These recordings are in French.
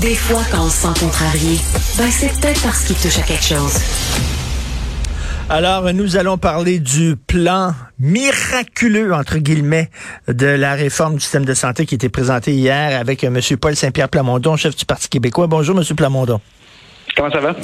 Des fois, quand on se sent contrarié, ben c'est peut-être parce qu'il touche à quelque chose. Alors, nous allons parler du plan miraculeux, entre guillemets, de la réforme du système de santé qui a été présenté hier avec M. Paul Saint-Pierre Plamondon, chef du Parti québécois. Bonjour, M. Plamondon. Comment ça va?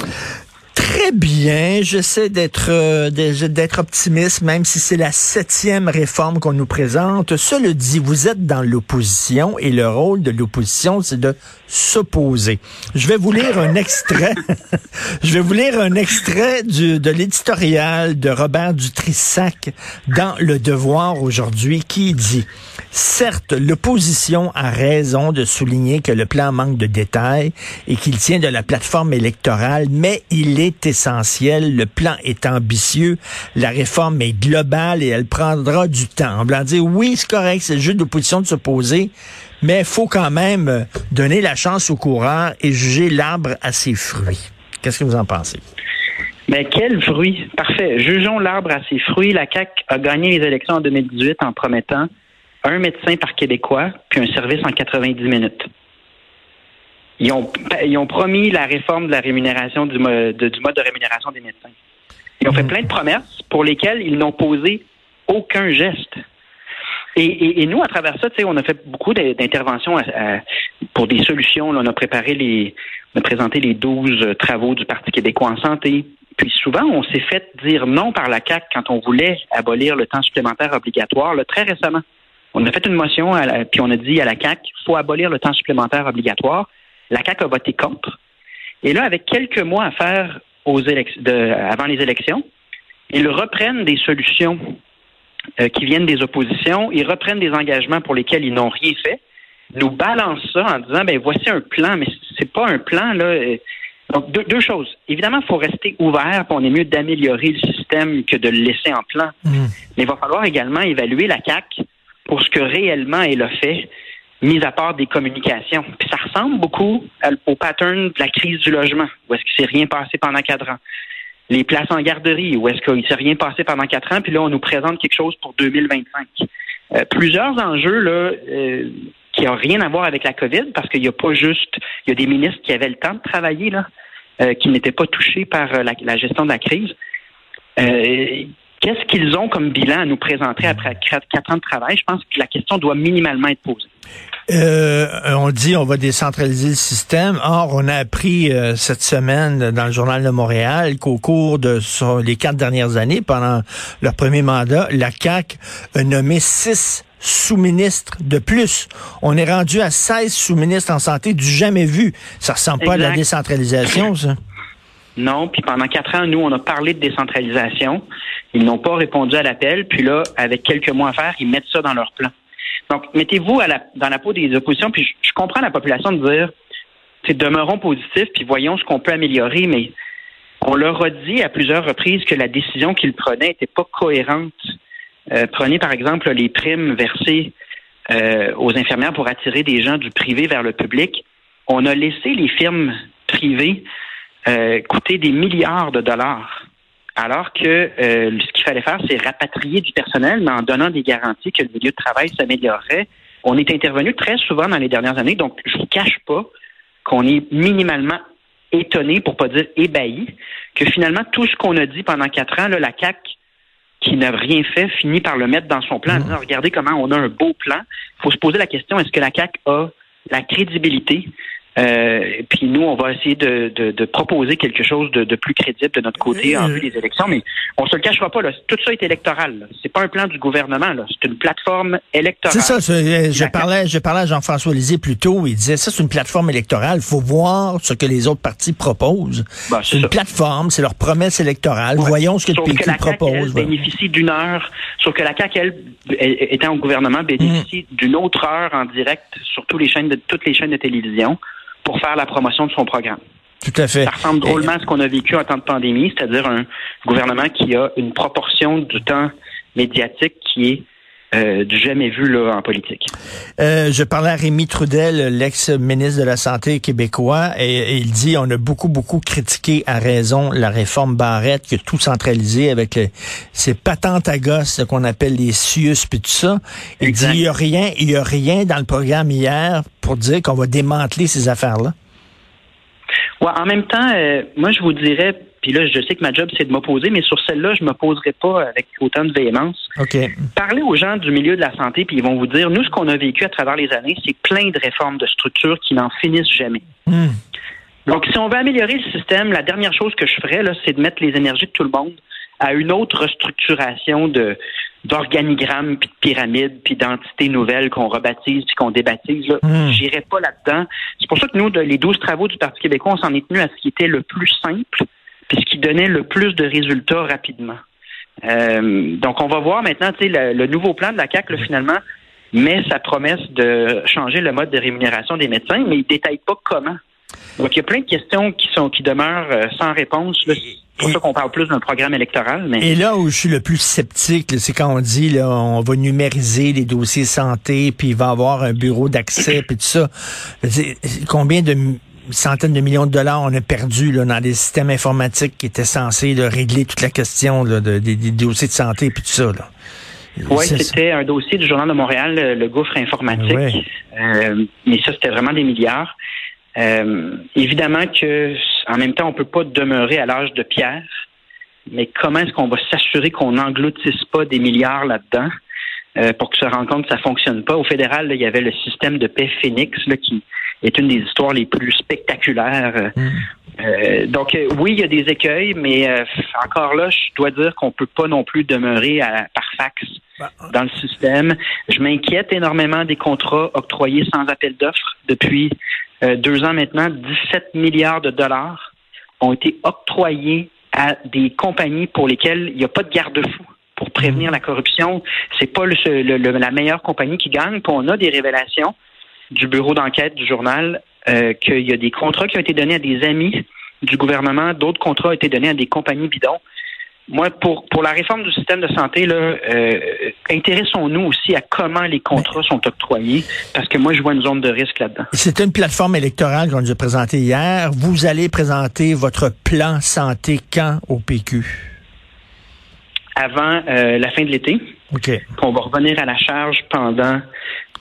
Très bien. J'essaie d'être euh, d'être optimiste, même si c'est la septième réforme qu'on nous présente. Cela dit, vous êtes dans l'opposition et le rôle de l'opposition, c'est de s'opposer. Je vais vous lire un extrait. Je vais vous lire un extrait du, de l'éditorial de Robert Dutrissac dans Le Devoir aujourd'hui qui dit Certes, l'opposition a raison de souligner que le plan manque de détails et qu'il tient de la plateforme électorale, mais il est essentiel. Le plan est ambitieux, la réforme est globale et elle prendra du temps. On va dire oui, c'est correct, c'est le jeu de l'opposition de s'opposer, mais faut quand même donner la chance au coureur et juger l'arbre à ses fruits. Qu'est-ce que vous en pensez? Mais quel fruit! Parfait. Jugeons l'arbre à ses fruits. La CAQ a gagné les élections en 2018 en promettant un médecin par Québécois, puis un service en 90 minutes. Ils ont, ils ont promis la réforme de la rémunération du, mode de, du mode de rémunération des médecins. Ils ont fait plein de promesses pour lesquelles ils n'ont posé aucun geste. Et, et, et, nous, à travers ça, on a fait beaucoup d'interventions pour des solutions. on a préparé les, on a présenté les 12 travaux du Parti québécois en santé. Puis souvent, on s'est fait dire non par la CAC quand on voulait abolir le temps supplémentaire obligatoire. Là, très récemment, on a fait une motion, à puis on a dit à la CAC, faut abolir le temps supplémentaire obligatoire. La CAC a voté contre. Et là, avec quelques mois à faire aux de, avant les élections, ils reprennent des solutions euh, qui viennent des oppositions, ils reprennent des engagements pour lesquels ils n'ont rien fait, nous balancent ça en disant ben voici un plan, mais c'est pas un plan là. Euh, donc deux, deux choses. Évidemment, il faut rester ouvert, on est mieux d'améliorer le système que de le laisser en plan. Mmh. Mais il va falloir également évaluer la CAC pour ce que réellement elle a fait mis à part des communications. Puis ça ressemble beaucoup au pattern de la crise du logement, où est-ce qu'il s'est rien passé pendant quatre ans. Les places en garderie, où est-ce qu'il s'est rien passé pendant quatre ans, puis là, on nous présente quelque chose pour 2025. Euh, plusieurs enjeux là euh, qui n'ont rien à voir avec la COVID, parce qu'il n'y a pas juste, il y a des ministres qui avaient le temps de travailler, là, euh, qui n'étaient pas touchés par la, la, gestion de la crise. Qu'est-ce qu'ils ont comme bilan à nous présenter après quatre ans de travail? Je pense que la question doit minimalement être posée. Euh, on dit on va décentraliser le système. Or, on a appris euh, cette semaine dans le journal de Montréal qu'au cours de les quatre dernières années, pendant leur premier mandat, la CAC a nommé six sous-ministres de plus. On est rendu à 16 sous-ministres en santé du jamais vu. Ça ressemble pas à la décentralisation, ça? Non, puis pendant quatre ans, nous, on a parlé de décentralisation. Ils n'ont pas répondu à l'appel. Puis là, avec quelques mois à faire, ils mettent ça dans leur plan. Donc, mettez-vous dans la peau des oppositions. Puis je, comprends la population de dire, demeurons positifs, puis voyons ce qu'on peut améliorer. Mais on leur a dit à plusieurs reprises que la décision qu'ils prenaient n'était pas cohérente. Euh, prenez par exemple les primes versées euh, aux infirmières pour attirer des gens du privé vers le public. On a laissé les firmes privées euh, coûter des milliards de dollars alors que euh, ce qu'il fallait faire, c'est rapatrier du personnel, mais en donnant des garanties que le milieu de travail s'améliorerait. On est intervenu très souvent dans les dernières années, donc je ne vous cache pas qu'on est minimalement étonné, pour pas dire ébahi, que finalement tout ce qu'on a dit pendant quatre ans, là, la CAC qui n'a rien fait, finit par le mettre dans son plan en disant regardez comment on a un beau plan. Il faut se poser la question est-ce que la CAC a la crédibilité euh, puis nous, on va essayer de, de, de proposer quelque chose de, de, plus crédible de notre côté en vue des élections. Mais on se le cachera pas, là, tout ça est électoral. C'est pas un plan du gouvernement, c'est une plateforme électorale. C'est ça. Je parlais, je parlais à Jean-François Lisée plus tôt. Il disait ça, c'est une plateforme électorale. Il faut voir ce que les autres partis proposent. Ben, c'est une plateforme, c'est leur promesse électorale. Voyons ce que le PQ propose. Elle bénéficie d'une heure, sauf que la CAQ, elle, étant au gouvernement, bénéficie mm. d'une autre heure en direct sur toutes les chaînes de toutes les chaînes de télévision pour faire la promotion de son programme. Tout à fait. Ça ressemble drôlement à ce qu'on a vécu en temps de pandémie, c'est-à-dire un gouvernement qui a une proportion du temps médiatique qui est euh, du jamais vu là, en politique. Euh, je parlais à Rémi Trudel, l'ex-ministre de la Santé québécois, et, il dit on a beaucoup, beaucoup critiqué à raison la réforme Barrette, qui a tout centralisé avec ces patentes à gosses qu'on appelle les CIUS puis tout ça. Il dit il y a rien, il y a rien dans le programme hier pour dire qu'on va démanteler ces affaires-là. Ouais, en même temps, euh, moi je vous dirais puis là, je sais que ma job, c'est de m'opposer, mais sur celle-là, je ne m'opposerai pas avec autant de véhémence. OK. Parlez aux gens du milieu de la santé, puis ils vont vous dire, nous, ce qu'on a vécu à travers les années, c'est plein de réformes de structures qui n'en finissent jamais. Hmm. Donc, si on veut améliorer le système, la dernière chose que je ferais, là, c'est de mettre les énergies de tout le monde à une autre structuration de d'organigrammes, puis de pyramides, puis d'entités nouvelles qu'on rebaptise, puis qu'on débaptise. Là. Hmm. J'irai pas là-dedans. C'est pour ça que nous, les douze travaux du Parti québécois, on s'en est tenu à ce qui était le plus simple, puis ce qui donnait le plus de résultats rapidement. Euh, donc, on va voir maintenant, tu sais, le, nouveau plan de la CAC, finalement, met sa promesse de changer le mode de rémunération des médecins, mais il détaille pas comment. Donc, il y a plein de questions qui sont qui demeurent euh, sans réponse. C'est pour ça qu'on parle plus d'un programme électoral. Mais... Et là où je suis le plus sceptique, c'est quand on dit là, on va numériser les dossiers santé, puis il va y avoir un bureau d'accès, puis tout ça. Combien de centaines de millions de dollars on a perdu là, dans des systèmes informatiques qui étaient censés régler toute la question des, dossiers de santé et tout ça. Oui, c'était un dossier du Journal de Montréal, le, gouffre informatique. Euh, mais ça, c'était vraiment des milliards. Euh, évidemment que en même temps, on peut pas demeurer à l'âge de pierre, mais comment est-ce qu'on va s'assurer qu'on n'engloutisse pas des milliards là-dedans euh, pour que se rende compte que ça fonctionne pas? Au fédéral, il y avait le système de paix Phoenix là, qui, est une des histoires les plus spectaculaires. Mm. Euh, donc euh, oui, il y a des écueils, mais euh, encore là, je dois dire qu'on peut pas non plus demeurer à, par fax bah, dans le système. Je m'inquiète énormément des contrats octroyés sans appel d'offres depuis deux ans maintenant. 17 milliards de dollars ont été octroyés à des compagnies pour lesquelles il n'y a pas de garde-fou pour prévenir mm. la corruption. C'est pas le, la meilleure compagnie qui gagne. Puis on a des révélations du bureau d'enquête du journal euh, qu'il y a des contrats qui ont été donnés à des amis du gouvernement, d'autres contrats ont été donnés à des compagnies bidons. Moi, pour, pour la réforme du système de santé, là, euh, intéressons-nous aussi à comment les contrats sont octroyés, parce que moi, je vois une zone de risque là-dedans. C'est une plateforme électorale qu'on nous a présentée hier. Vous allez présenter votre plan santé quand au PQ? Avant euh, la fin de l'été. OK. Qu'on va revenir à la charge pendant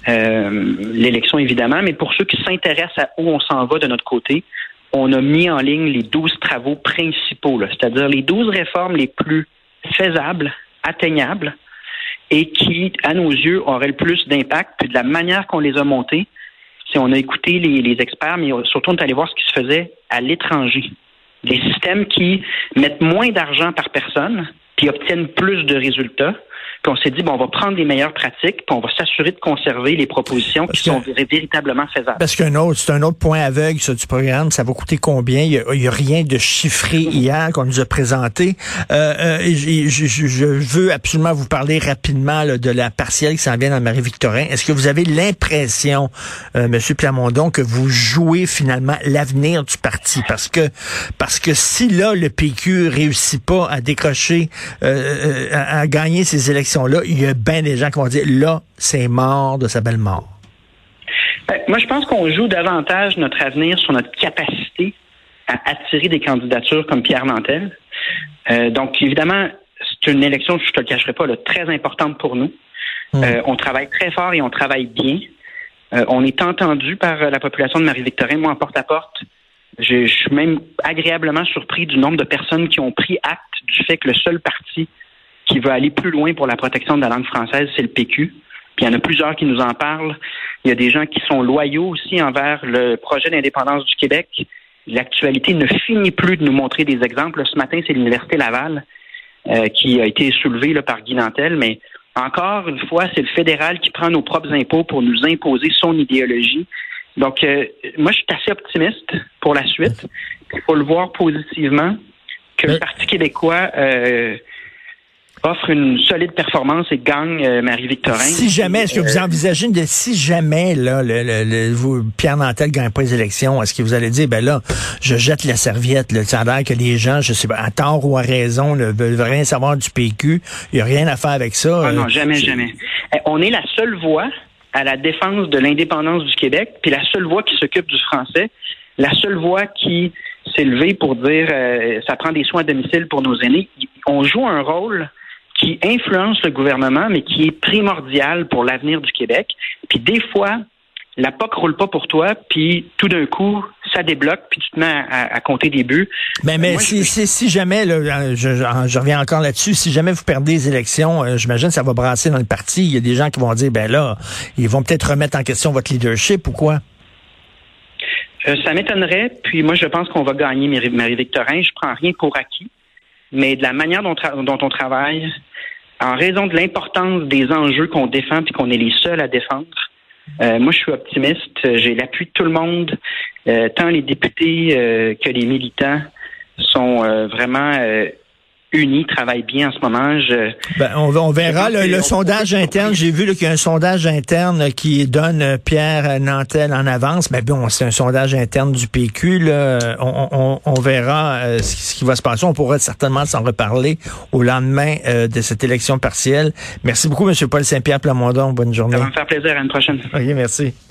euh, l'élection, évidemment, mais pour ceux qui s'intéressent à où on s'en va de notre côté, on a mis en ligne les 12 travaux principaux, c'est-à-dire les 12 réformes les plus faisables, atteignables, et qui, à nos yeux, auraient le plus d'impact. Puis de la manière qu'on les a montées, si on a écouté les, les, experts, mais surtout on est allé voir ce qui se faisait à l'étranger. Des systèmes qui mettent moins d'argent par personne, puis obtiennent plus de résultats, puis on s'est dit, bon, on va prendre les meilleures pratiques, puis on va s'assurer de conserver les propositions qui sont véritablement faisables. Parce qu'un autre, c'est un autre point aveugle, ça, du programme. Ça va coûter combien? Il n'y a, rien de chiffré hier qu'on nous a présenté. Euh, euh, je, je, veux absolument vous parler rapidement de la partielle qui s'en vient dans Marie-Victorin. Est-ce que vous avez l'impression, euh, M. Plamondon, que vous jouez finalement l'avenir du parti? Parce que, parce que si là, le PQ réussit pas à décrocher, euh, euh à, à gagner ses élections, là il y a bien des gens qui vont dire là, c'est mort de sa belle mort. Ben, moi, je pense qu'on joue davantage notre avenir sur notre capacité à attirer des candidatures comme Pierre Nantel. Euh, donc, évidemment, c'est une élection, je ne te le cacherai pas, très importante pour nous. Hmm. Euh, on travaille très fort et on travaille bien. Euh, on est entendu par la population de Marie-Victorin. Moi, en porte-à-porte, je, suis même agréablement surpris du nombre de personnes qui ont pris acte du fait que le seul parti qui veut aller plus loin pour la protection de la langue française, c'est le PQ. Puis il y en a plusieurs qui nous en parlent. Il y a des gens qui sont loyaux aussi envers le projet d'indépendance du Québec. L'actualité ne finit plus de nous montrer des exemples. Ce matin, c'est l'Université Laval euh, qui a été soulevée là, par Guy Nantel, mais encore une fois, c'est le fédéral qui prend nos propres impôts pour nous imposer son idéologie. Donc, euh, moi, je suis assez optimiste pour la suite. Il faut le voir positivement que le Parti québécois euh, offre une solide performance et gagne euh, Marie-Victorin. Si jamais, est-ce que vous envisagez de si jamais là, le, le, vous, Pierre Nantel gagne pas les élections, est-ce que vous allez dire ben là, je jette la serviette, là, ça a l'air que les gens, je sais pas, à tort ou à raison, ne veulent rien savoir du PQ, il n'y a rien à faire avec ça. Ah non, jamais, jamais. Eh, on est la seule voix à la défense de l'indépendance du Québec, puis la seule voix qui s'occupe du français, la seule voix qui s'est levée pour dire euh, ça prend des soins à domicile pour nos aînés. On joue un rôle qui influence le gouvernement, mais qui est primordial pour l'avenir du Québec. Puis des fois, la POC roule pas pour toi, puis tout d'un coup, ça débloque, puis tu te mets à, compter des buts. Mais, mais si, si, jamais, là, je, je, reviens encore là-dessus, si jamais vous perdez les élections, euh, j'imagine que ça va brasser dans le parti. Il y a des gens qui vont dire, ben là, ils vont peut-être remettre en question votre leadership ou quoi? Euh, ça m'étonnerait, puis moi je pense qu'on va gagner Marie-Victorin. Je prends rien pour acquis, mais de la manière dont, dont on travaille, en raison de l'importance des enjeux qu'on défend puis qu'on est les seuls à défendre, euh, moi, je suis optimiste. J'ai l'appui de tout le monde, euh, tant les députés euh, que les militants sont vraiment unis, travaillent bien en ce moment. Je, ben, on, verra le, sondage interne. J'ai vu qu'il y a un sondage interne qui donne Pierre Nantel en avance. Mais bon, c'est un sondage interne du PQ. Là. On, verra euh, ce, qui va se passer. On pourra certainement s'en reparler au lendemain euh, de cette élection partielle. Merci beaucoup, M. Paul Saint-Pierre Plamondon. Bonne journée. Ça va me faire plaisir. À une prochaine. OK, merci.